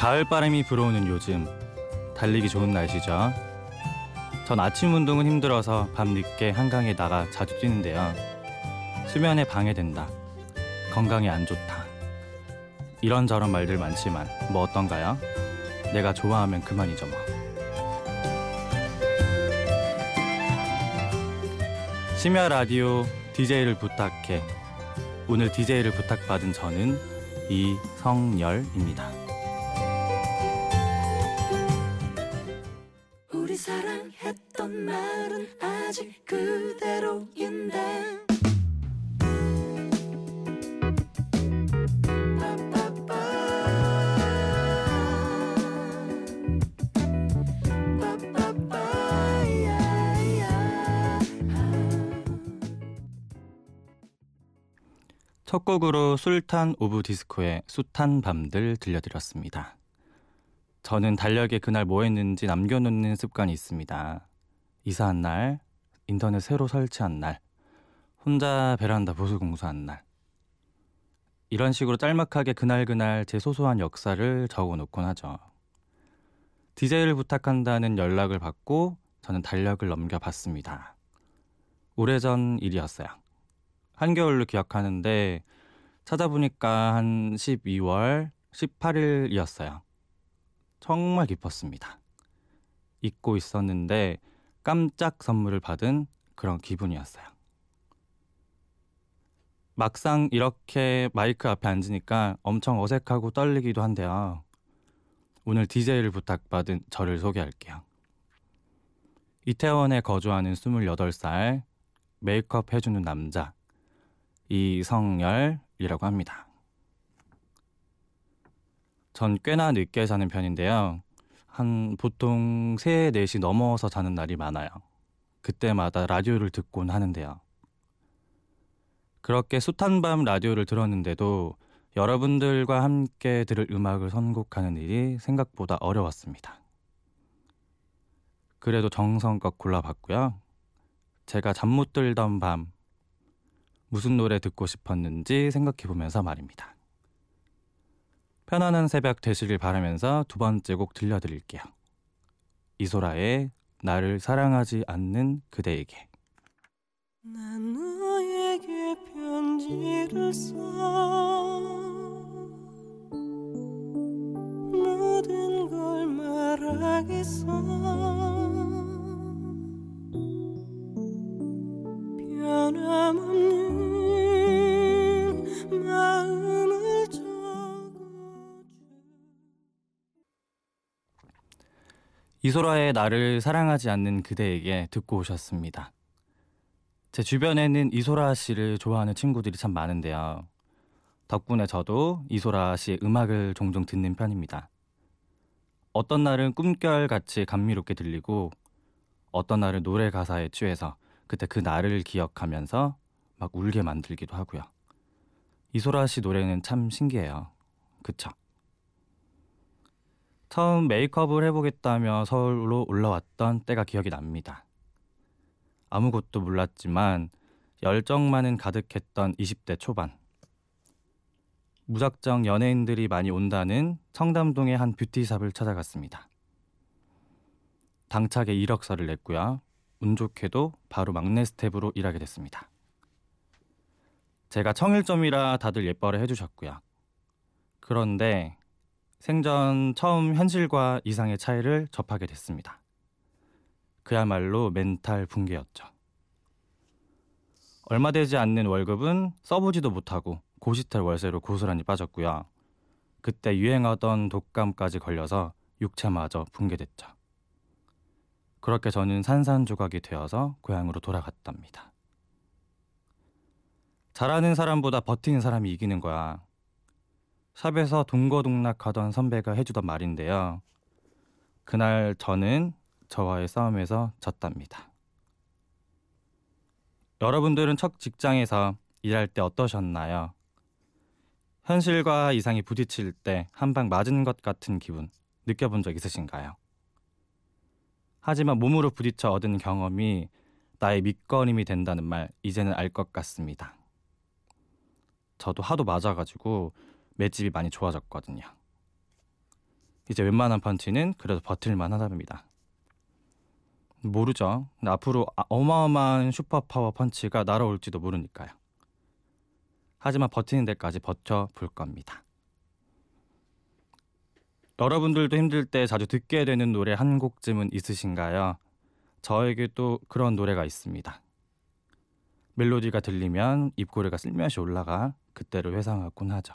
가을 바람이 불어오는 요즘 달리기 좋은 날씨죠. 전 아침 운동은 힘들어서 밤늦게 한강에 나가 자주 뛰는데요. 수면에 방해된다. 건강에 안 좋다. 이런저런 말들 많지만 뭐 어떤가요? 내가 좋아하면 그만이죠 뭐. 심야 라디오 DJ를 부탁해. 오늘 DJ를 부탁받은 저는 이성열입니다. 첫 곡으로 술탄 오브 디스코의 숱한 밤들 들려드렸습니다. 저는 달력에 그날 뭐 했는지 남겨놓는 습관이 있습니다. 이사한 날, 인터넷 새로 설치한 날, 혼자 베란다 보수 공사한 날. 이런 식으로 짤막하게 그날그날 제 소소한 역사를 적어 놓곤 하죠. DJ를 부탁한다는 연락을 받고 저는 달력을 넘겨봤습니다. 오래전 일이었어요. 한겨울로 기억하는데 찾아보니까 한 12월 18일이었어요. 정말 기뻤습니다. 잊고 있었는데 깜짝 선물을 받은 그런 기분이었어요. 막상 이렇게 마이크 앞에 앉으니까 엄청 어색하고 떨리기도 한데요. 오늘 DJ를 부탁받은 저를 소개할게요. 이태원에 거주하는 28살 메이크업 해주는 남자 이성열 이라고 합니다. 전 꽤나 늦게 자는 편인데요. 한 보통 3, 4시 넘어서 자는 날이 많아요. 그때마다 라디오를 듣곤 하는데요. 그렇게 숱한 밤 라디오를 들었는데도 여러분들과 함께 들을 음악을 선곡하는 일이 생각보다 어려웠습니다. 그래도 정성껏 골라봤고요. 제가 잠 못 들던 밤 무슨 노래 듣고 싶었는지 생각해 보면서 말입니다. 편안한 새벽 되시길 바라면서 두 번째 곡 들려드릴게요. 이소라의 나를 사랑하지 않는 그대에게 난 너에게 편지를 써 모든 걸 말하겠어 변함없는 이소라의 나를 사랑하지 않는 그대에게 듣고 오셨습니다. 제 주변에는 이소라 씨를 좋아하는 친구들이 참 많은데요. 덕분에 저도 이소라 씨의 음악을 종종 듣는 편입니다. 어떤 날은 꿈결같이 감미롭게 들리고 어떤 날은 노래 가사에 취해서 그때 그 날을 기억하면서 막 울게 만들기도 하고요. 이소라 씨 노래는 참 신기해요. 그쵸? 처음 메이크업을 해보겠다며 서울로 올라왔던 때가 기억이 납니다. 아무것도 몰랐지만 열정만은 가득했던 20대 초반. 무작정 연예인들이 많이 온다는 청담동의 한 beauty shop을 찾아갔습니다. 당차게 이력서를 냈고요. 운 좋게도 바로 막내 스텝으로 일하게 됐습니다. 제가 청일점이라 다들 예뻐라 해주셨고요. 그런데 생전 처음 현실과 이상의 차이를 접하게 됐습니다. 그야말로 멘탈 붕괴였죠. 얼마 되지 않는 월급은 써보지도 못하고 고시텔 월세로 고스란히 빠졌고요. 그때 유행하던 독감까지 걸려서 육체마저 붕괴됐죠. 그렇게 저는 산산조각이 되어서 고향으로 돌아갔답니다. 잘하는 사람보다 버티는 사람이 이기는 거야. 샵에서 동거동락하던 선배가 해주던 말인데요. 그날 저는 저와의 싸움에서 졌답니다. 여러분들은 첫 직장에서 일할 때 어떠셨나요? 현실과 이상이 부딪힐 때 한 방 맞은 것 같은 기분 느껴본 적 있으신가요? 하지만 몸으로 부딪혀 얻은 경험이 나의 밑거림이 된다는 말 이제는 알 것 같습니다. 저도 하도 맞아가지고 맷집이 많이 좋아졌거든요. 이제 웬만한 펀치는 그래도 버틸만 하답니다. 모르죠. 앞으로 아, 어마어마한 슈퍼파워 펀치가 날아올지도 모르니까요. 하지만 버티는 데까지 버텨볼 겁니다. 여러분들도 힘들 때 자주 듣게 되는 노래 한 곡쯤은 있으신가요? 저에게 또 그런 노래가 있습니다. 멜로디가 들리면 입꼬리가 쓸며시 올라가 그때를 회상하곤 하죠.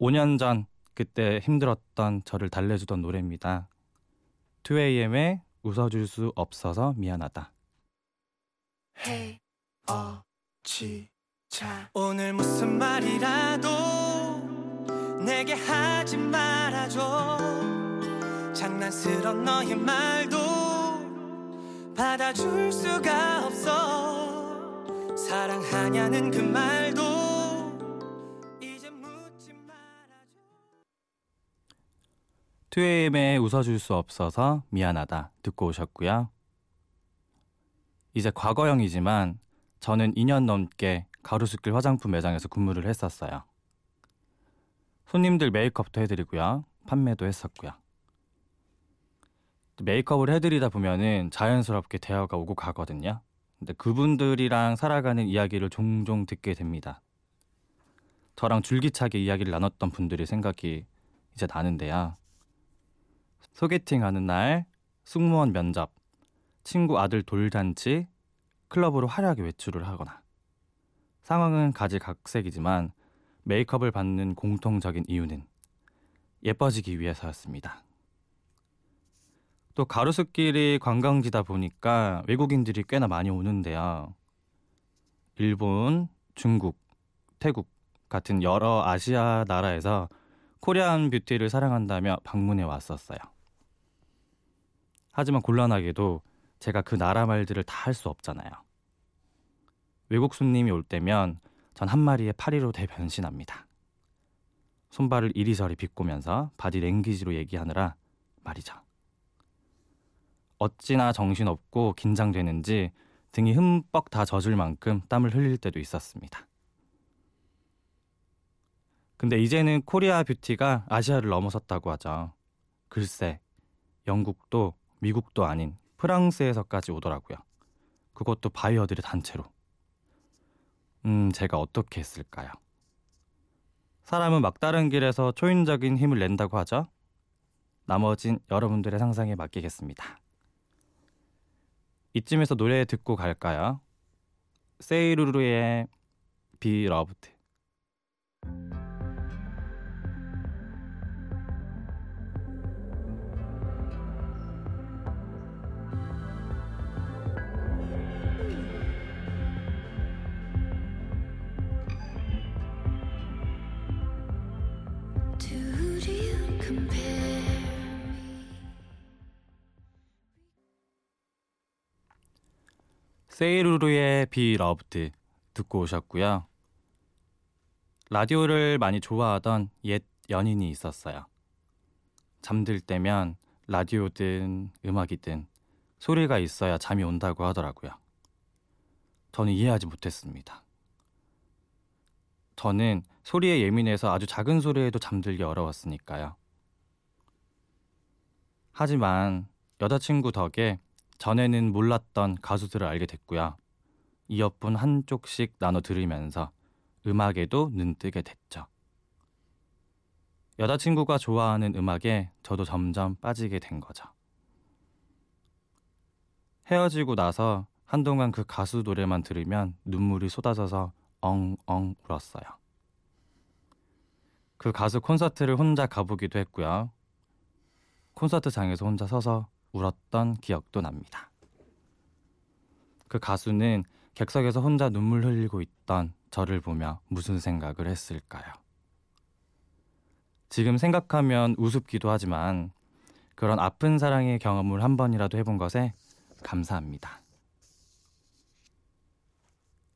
5년 전 그때 힘들었던 저를 달래주던 노래입니다. 2AM의 웃어줄 수 없어서 미안하다. 헤어지자 오늘 무슨 말이라도 내게 하지 말아줘 장난스런 너의 말도 받아줄 수가 없어 사랑하냐는 그 말도 2AM의 웃어줄 수 없어서 미안하다 듣고 오셨고요. 이제 과거형이지만 저는 2년 넘게 가로수길 화장품 매장에서 근무를 했었어요. 손님들 메이크업도 해드리고요. 판매도 했었고요. 메이크업을 해드리다 보면은 자연스럽게 대화가 오고 가거든요. 근데 그분들이랑 살아가는 이야기를 종종 듣게 됩니다. 저랑 줄기차게 이야기를 나눴던 분들의 생각이 이제 나는데요. 소개팅 하는 날, 승무원 면접, 친구 아들 돌잔치, 클럽으로 화려하게 외출을 하거나 상황은 가지각색이지만 메이크업을 받는 공통적인 이유는 예뻐지기 위해서였습니다. 또 가로수길이 관광지다 보니까 외국인들이 꽤나 많이 오는데요. 일본, 중국, 태국 같은 여러 아시아 나라에서 코리안 뷰티를 사랑한다며 방문해 왔었어요. 하지만 곤란하게도 제가 그 나라 말들을 다 할 수 없잖아요. 외국 손님이 올 때면 전 한 마리의 파리로 대변신합니다. 손발을 이리저리 비꼬면서 바디 랭귀지로 얘기하느라 말이죠. 어찌나 정신없고 긴장되는지 등이 흠뻑 다 젖을 만큼 땀을 흘릴 때도 있었습니다. 근데 이제는 Korea beauty가 아시아를 넘어섰다고 하죠. 글쎄, 영국도 미국도 아닌 프랑스에서까지 오더라고요. 그것도 바이어들의 단체로. 음, 제가 어떻게 했을까요? 사람은 막다른 길에서 초인적인 힘을 낸다고 하죠. 나머진 여러분들의 상상에 맡기겠습니다. 이쯤에서 노래 듣고 갈까요? 세이루루의 비러 세이루루의 Be Loved 듣고 오셨고요. 라디오를 많이 좋아하던 옛 연인이 있었어요. 잠들 때면 라디오든 음악이든 소리가 있어야 잠이 온다고 하더라고요. 저는 이해하지 못했습니다. 저는 소리에 예민해서 아주 작은 소리에도 잠들기 어려웠으니까요. 하지만 여자친구 덕에 전에는 몰랐던 가수들을 알게 됐고요. 이어폰 한쪽씩 나눠 들으면서 음악에도 눈뜨게 됐죠. 여자친구가 좋아하는 음악에 저도 점점 빠지게 된 거죠. 헤어지고 나서 한동안 그 가수 노래만 들으면 눈물이 쏟아져서 엉엉 울었어요. 그 가수 콘서트를 혼자 가보기도 했고요. 콘서트장에서 혼자 서서 울었던 기억도 납니다. 그 가수는 객석에서 혼자 눈물 흘리고 있던 저를 보며 무슨 생각을 했을까요? 지금 생각하면 우습기도 하지만 그런 아픈 사랑의 경험을 한 번이라도 해본 것에 감사합니다.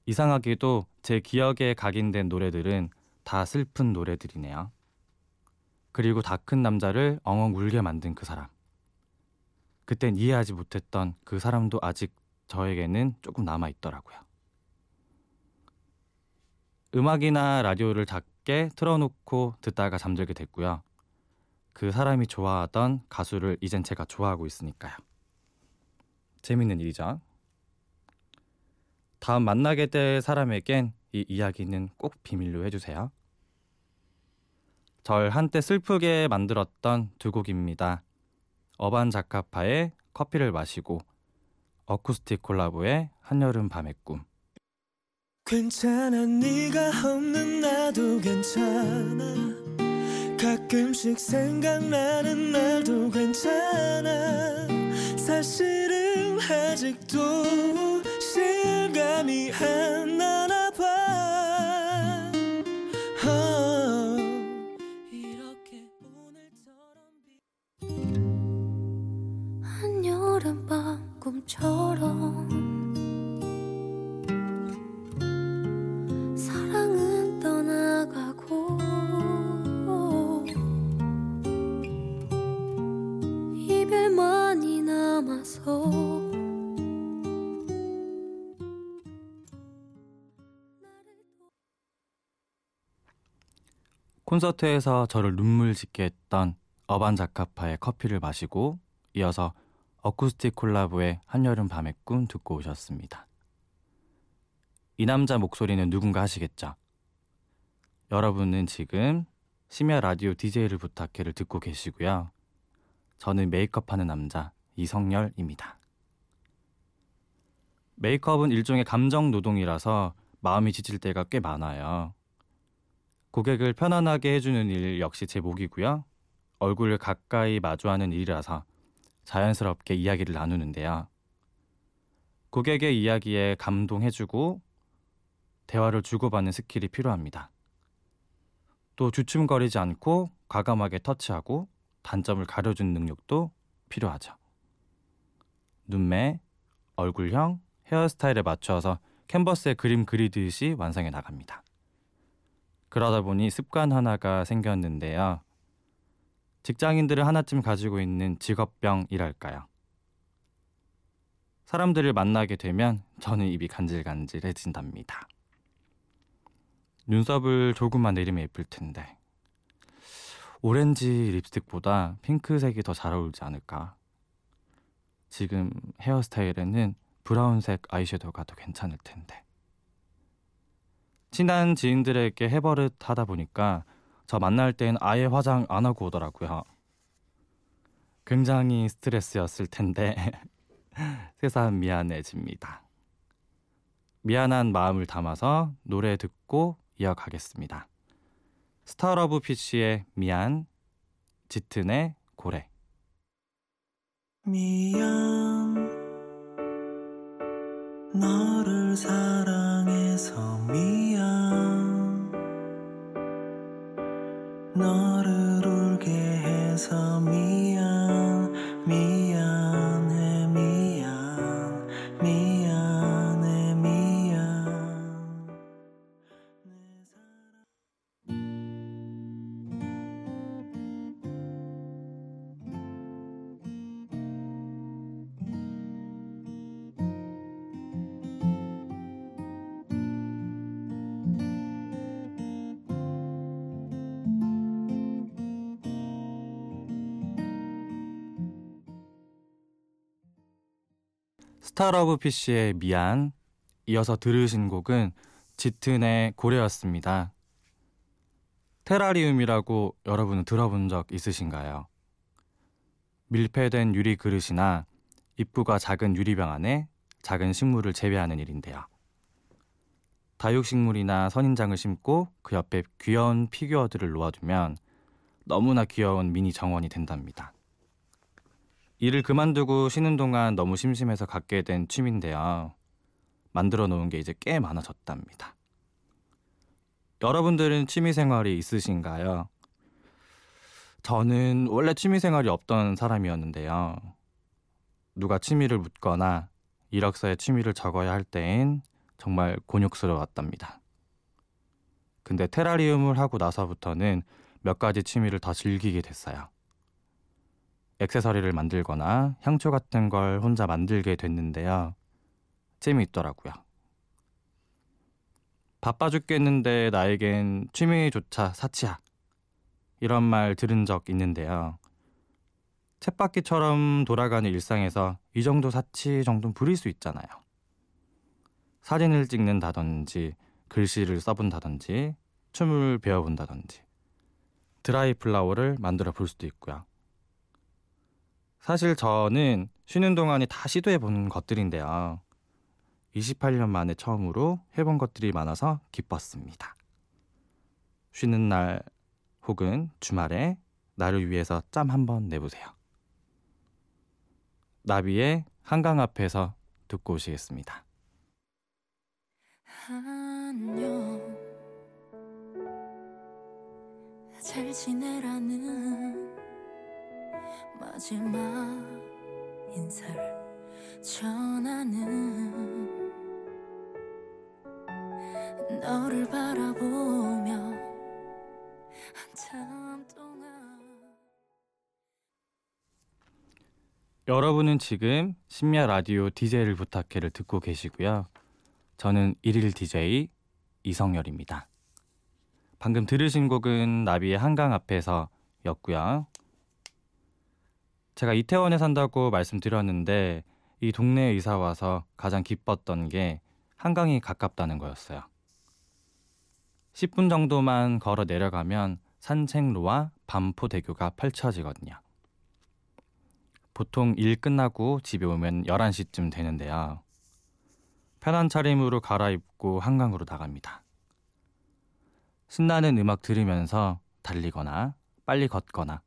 이상하게도 제 기억에 각인된 노래들은 다 슬픈 노래들이네요. 그리고 다 큰 남자를 엉엉 울게 만든 그 사람. 그땐 이해하지 못했던 그 사람도 아직 저에게는 조금 남아 있더라고요. 음악이나 라디오를 작게 틀어놓고 듣다가 잠들게 됐고요. 그 사람이 좋아하던 가수를 이젠 제가 좋아하고 있으니까요. 재밌는 일이죠. 다음 만나게 될 사람에겐 이 이야기는 꼭 비밀로 해주세요. 절 한때 슬프게 만들었던 두 곡입니다. 어반 자카파의 커피를 마시고 어쿠스틱 콜라보의 한여름 밤의 꿈. 괜찮아 네가 없는 나도 괜찮아 가끔씩 생각나는 날도 괜찮아 사실은 아직도 실감이 안 나나 봐. 어, 이렇게 오늘처럼 한 여름밤 꿈처럼 콘서트에서 저를 눈물 짓게 했던 어반 자카파의 커피를 마시고 이어서 어쿠스틱 콜라보의 한여름 밤의 꿈 듣고 오셨습니다. 이 남자 목소리는 누군가 하시겠죠? 여러분은 지금 심야 라디오 DJ를 부탁해를 듣고 계시고요. 저는 메이크업 하는 남자 이성열입니다. 메이크업은 일종의 감정 노동이라서 마음이 지칠 때가 꽤 많아요. 고객을 편안하게 해주는 일 역시 제 몫이고요. 얼굴을 가까이 마주하는 일이라서 자연스럽게 이야기를 나누는데요. 고객의 이야기에 감동해주고 대화를 주고받는 스킬이 필요합니다. 또 주춤거리지 않고 과감하게 터치하고 단점을 가려주는 능력도 필요하죠. 눈매, 얼굴형, 헤어스타일에 맞춰서 캔버스에 그림 그리듯이 완성해 나갑니다. 그러다 보니 습관 하나가 생겼는데요. 직장인들은 하나쯤 가지고 있는 직업병이랄까요. 사람들을 만나게 되면 저는 입이 간질간질해진답니다. 눈썹을 조금만 내리면 예쁠 텐데 오렌지 립스틱보다 핑크색이 더 잘 어울리지 않을까. 지금 헤어스타일에는 브라운색 아이섀도우가 더 괜찮을 텐데. 친한 지인들에게 해버릇 하다 보니까 저 만날 땐 아예 화장 안 하고 오더라고요. 굉장히 스트레스였을 텐데 세상 미안해집니다. 미안한 마음을 담아서 노래 듣고 이어가겠습니다. 스타러브 피쉬의 미안, 짙은의 고래. 미안 너를 사랑해서 미안. 너를 울게 해서 미안 스타러브 피쉬의 미안 이어서 들으신 곡은 짙은의 고래였습니다. 테라리움이라고 여러분은 들어본 적 있으신가요? 밀폐된 유리 그릇이나 입구가 작은 유리병 안에 작은 식물을 재배하는 일인데요. 다육식물이나 선인장을 심고 그 옆에 귀여운 피규어들을 놓아두면 너무나 귀여운 미니 정원이 된답니다. 일을 그만두고 쉬는 동안 너무 심심해서 갖게 된 취미인데요. 만들어 놓은 게 이제 꽤 많아졌답니다. 여러분들은 취미 생활이 있으신가요? 저는 원래 취미 생활이 없던 사람이었는데요. 누가 취미를 묻거나 이력서에 취미를 적어야 할 때엔 정말 곤욕스러웠답니다. 근데 테라리움을 하고 나서부터는 몇 가지 취미를 더 즐기게 됐어요. 액세서리를 만들거나 향초 같은 걸 혼자 만들게 됐는데요. 재미있더라고요. 바빠 죽겠는데 나에겐 취미조차 사치야. 이런 말 들은 적 있는데요. 쳇바퀴처럼 돌아가는 일상에서 이 정도 사치 정도는 부릴 수 있잖아요. 사진을 찍는다든지 글씨를 써본다든지 춤을 배워본다든지 드라이 플라워를 만들어 볼 수도 있고요. 사실 저는 쉬는 동안에 다 시도해 본 것들인데요. 28년 만에 처음으로 해본 것들이 많아서 기뻤습니다. 쉬는 날 혹은 주말에 나를 위해서 짬 한번 내보세요. 나비의 한강 앞에서 듣고 오시겠습니다. 안녕 잘 지내라는 마지막 인사를 전하는 너를 바라보며 한참 동안 여러분은 지금 심야 라디오 DJ를 부탁해를 듣고 계시고요. 저는 일일 DJ 이성열입니다. 방금 들으신 곡은 나비의 한강 앞에서였고요. 제가 이태원에 산다고 말씀드렸는데 이 동네에 이사 와서 가장 기뻤던 게 한강이 가깝다는 거였어요. 10분 정도만 걸어 내려가면 산책로와 반포대교가 펼쳐지거든요. 보통 일 끝나고 집에 오면 11시쯤 되는데요. 편한 차림으로 갈아입고 한강으로 나갑니다. 신나는 음악 들으면서 달리거나 빨리 걷거나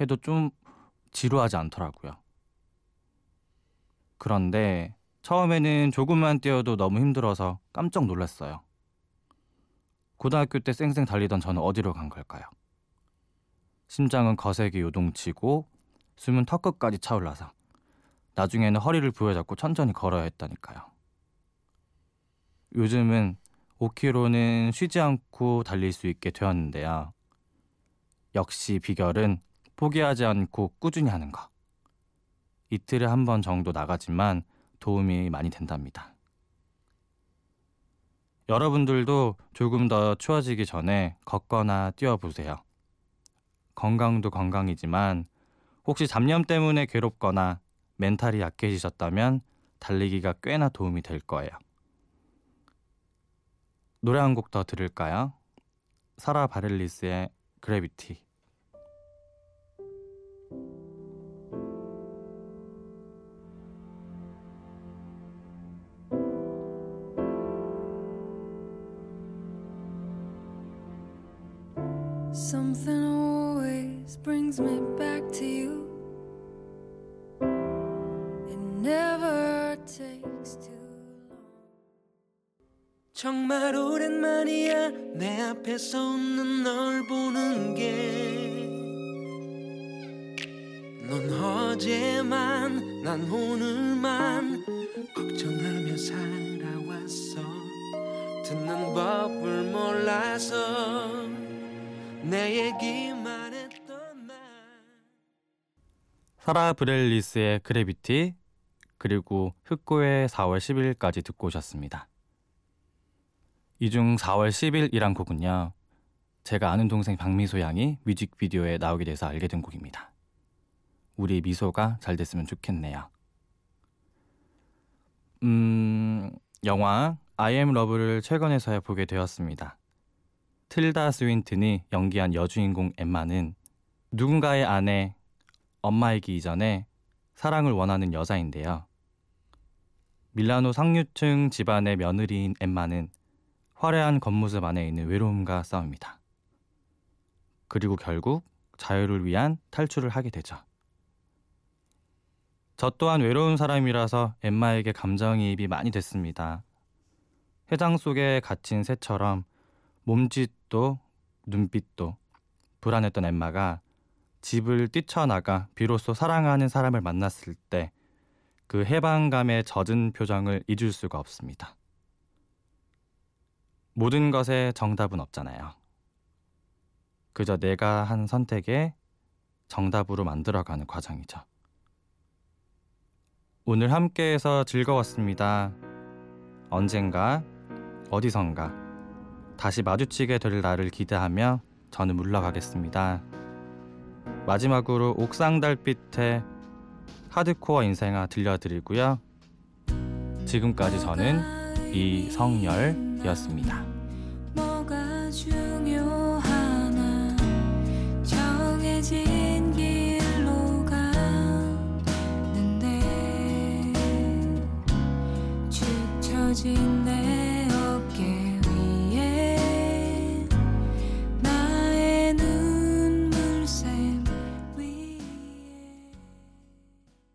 해도 좀 지루하지 않더라고요. 그런데 처음에는 조금만 뛰어도 너무 힘들어서 깜짝 놀랐어요. 고등학교 때 쌩쌩 달리던 저는 어디로 간 걸까요? 심장은 거세게 요동치고 숨은 턱끝까지 차올라서 나중에는 허리를 부여잡고 천천히 걸어야 했다니까요. 요즘은 5km는 쉬지 않고 달릴 수 있게 되었는데요. 역시 비결은 포기하지 않고 꾸준히 하는 거. 이틀에 한 번 정도 나가지만 도움이 많이 된답니다. 여러분들도 조금 더 추워지기 전에 걷거나 뛰어보세요. 건강도 건강이지만 혹시 잡념 때문에 괴롭거나 멘탈이 약해지셨다면 달리기가 꽤나 도움이 될 거예요. 노래 한 곡 더 들을까요? 사라 바렐리스의 그래비티. Something always brings me back to you. It never takes too long. 정말 오랜만이야 내 앞에서 웃는 널 보는 게 넌 어제만 난 오늘만 걱정하며 살아왔어 듣는 법을 몰라서 내 얘기만 했던 날 사라 브렐리스의 그래비티 그리고 흑고의 4월 10일까지 듣고 오셨습니다. 이 중 4월 10일이란 곡은요. 제가 아는 동생 박미소 양이 뮤직비디오에 나오게 돼서 알게 된 곡입니다. 우리 미소가 잘 됐으면 좋겠네요. 음, 영화 I am Love를 최근에서야 보게 되었습니다. 틀다 스윈튼이 연기한 여주인공 엠마는 누군가의 아내, 엄마이기 이전에 사랑을 원하는 여자인데요. 밀라노 상류층 집안의 며느리인 엠마는 화려한 겉모습 안에 있는 외로움과 싸웁니다. 그리고 결국 자유를 위한 탈출을 하게 되죠. 저 또한 외로운 사람이라서 엠마에게 감정이입이 많이 됐습니다. 해장 속에 갇힌 새처럼 몸짓도 눈빛도 불안했던 엠마가 집을 뛰쳐나가 비로소 사랑하는 사람을 만났을 때 그 해방감에 젖은 표정을 잊을 수가 없습니다. 모든 것에 정답은 없잖아요. 그저 내가 한 선택에 정답으로 만들어가는 과정이죠. 오늘 함께해서 즐거웠습니다. 언젠가 어디선가 다시 마주치게 될 날을 기대하며 저는 물러가겠습니다. 마지막으로 옥상 달빛의 하드코어 인생아 들려드리고요. 지금까지 저는 이성열이었습니다. 뭐가 중요하나 정해진 길로 갔는데 축 처진 내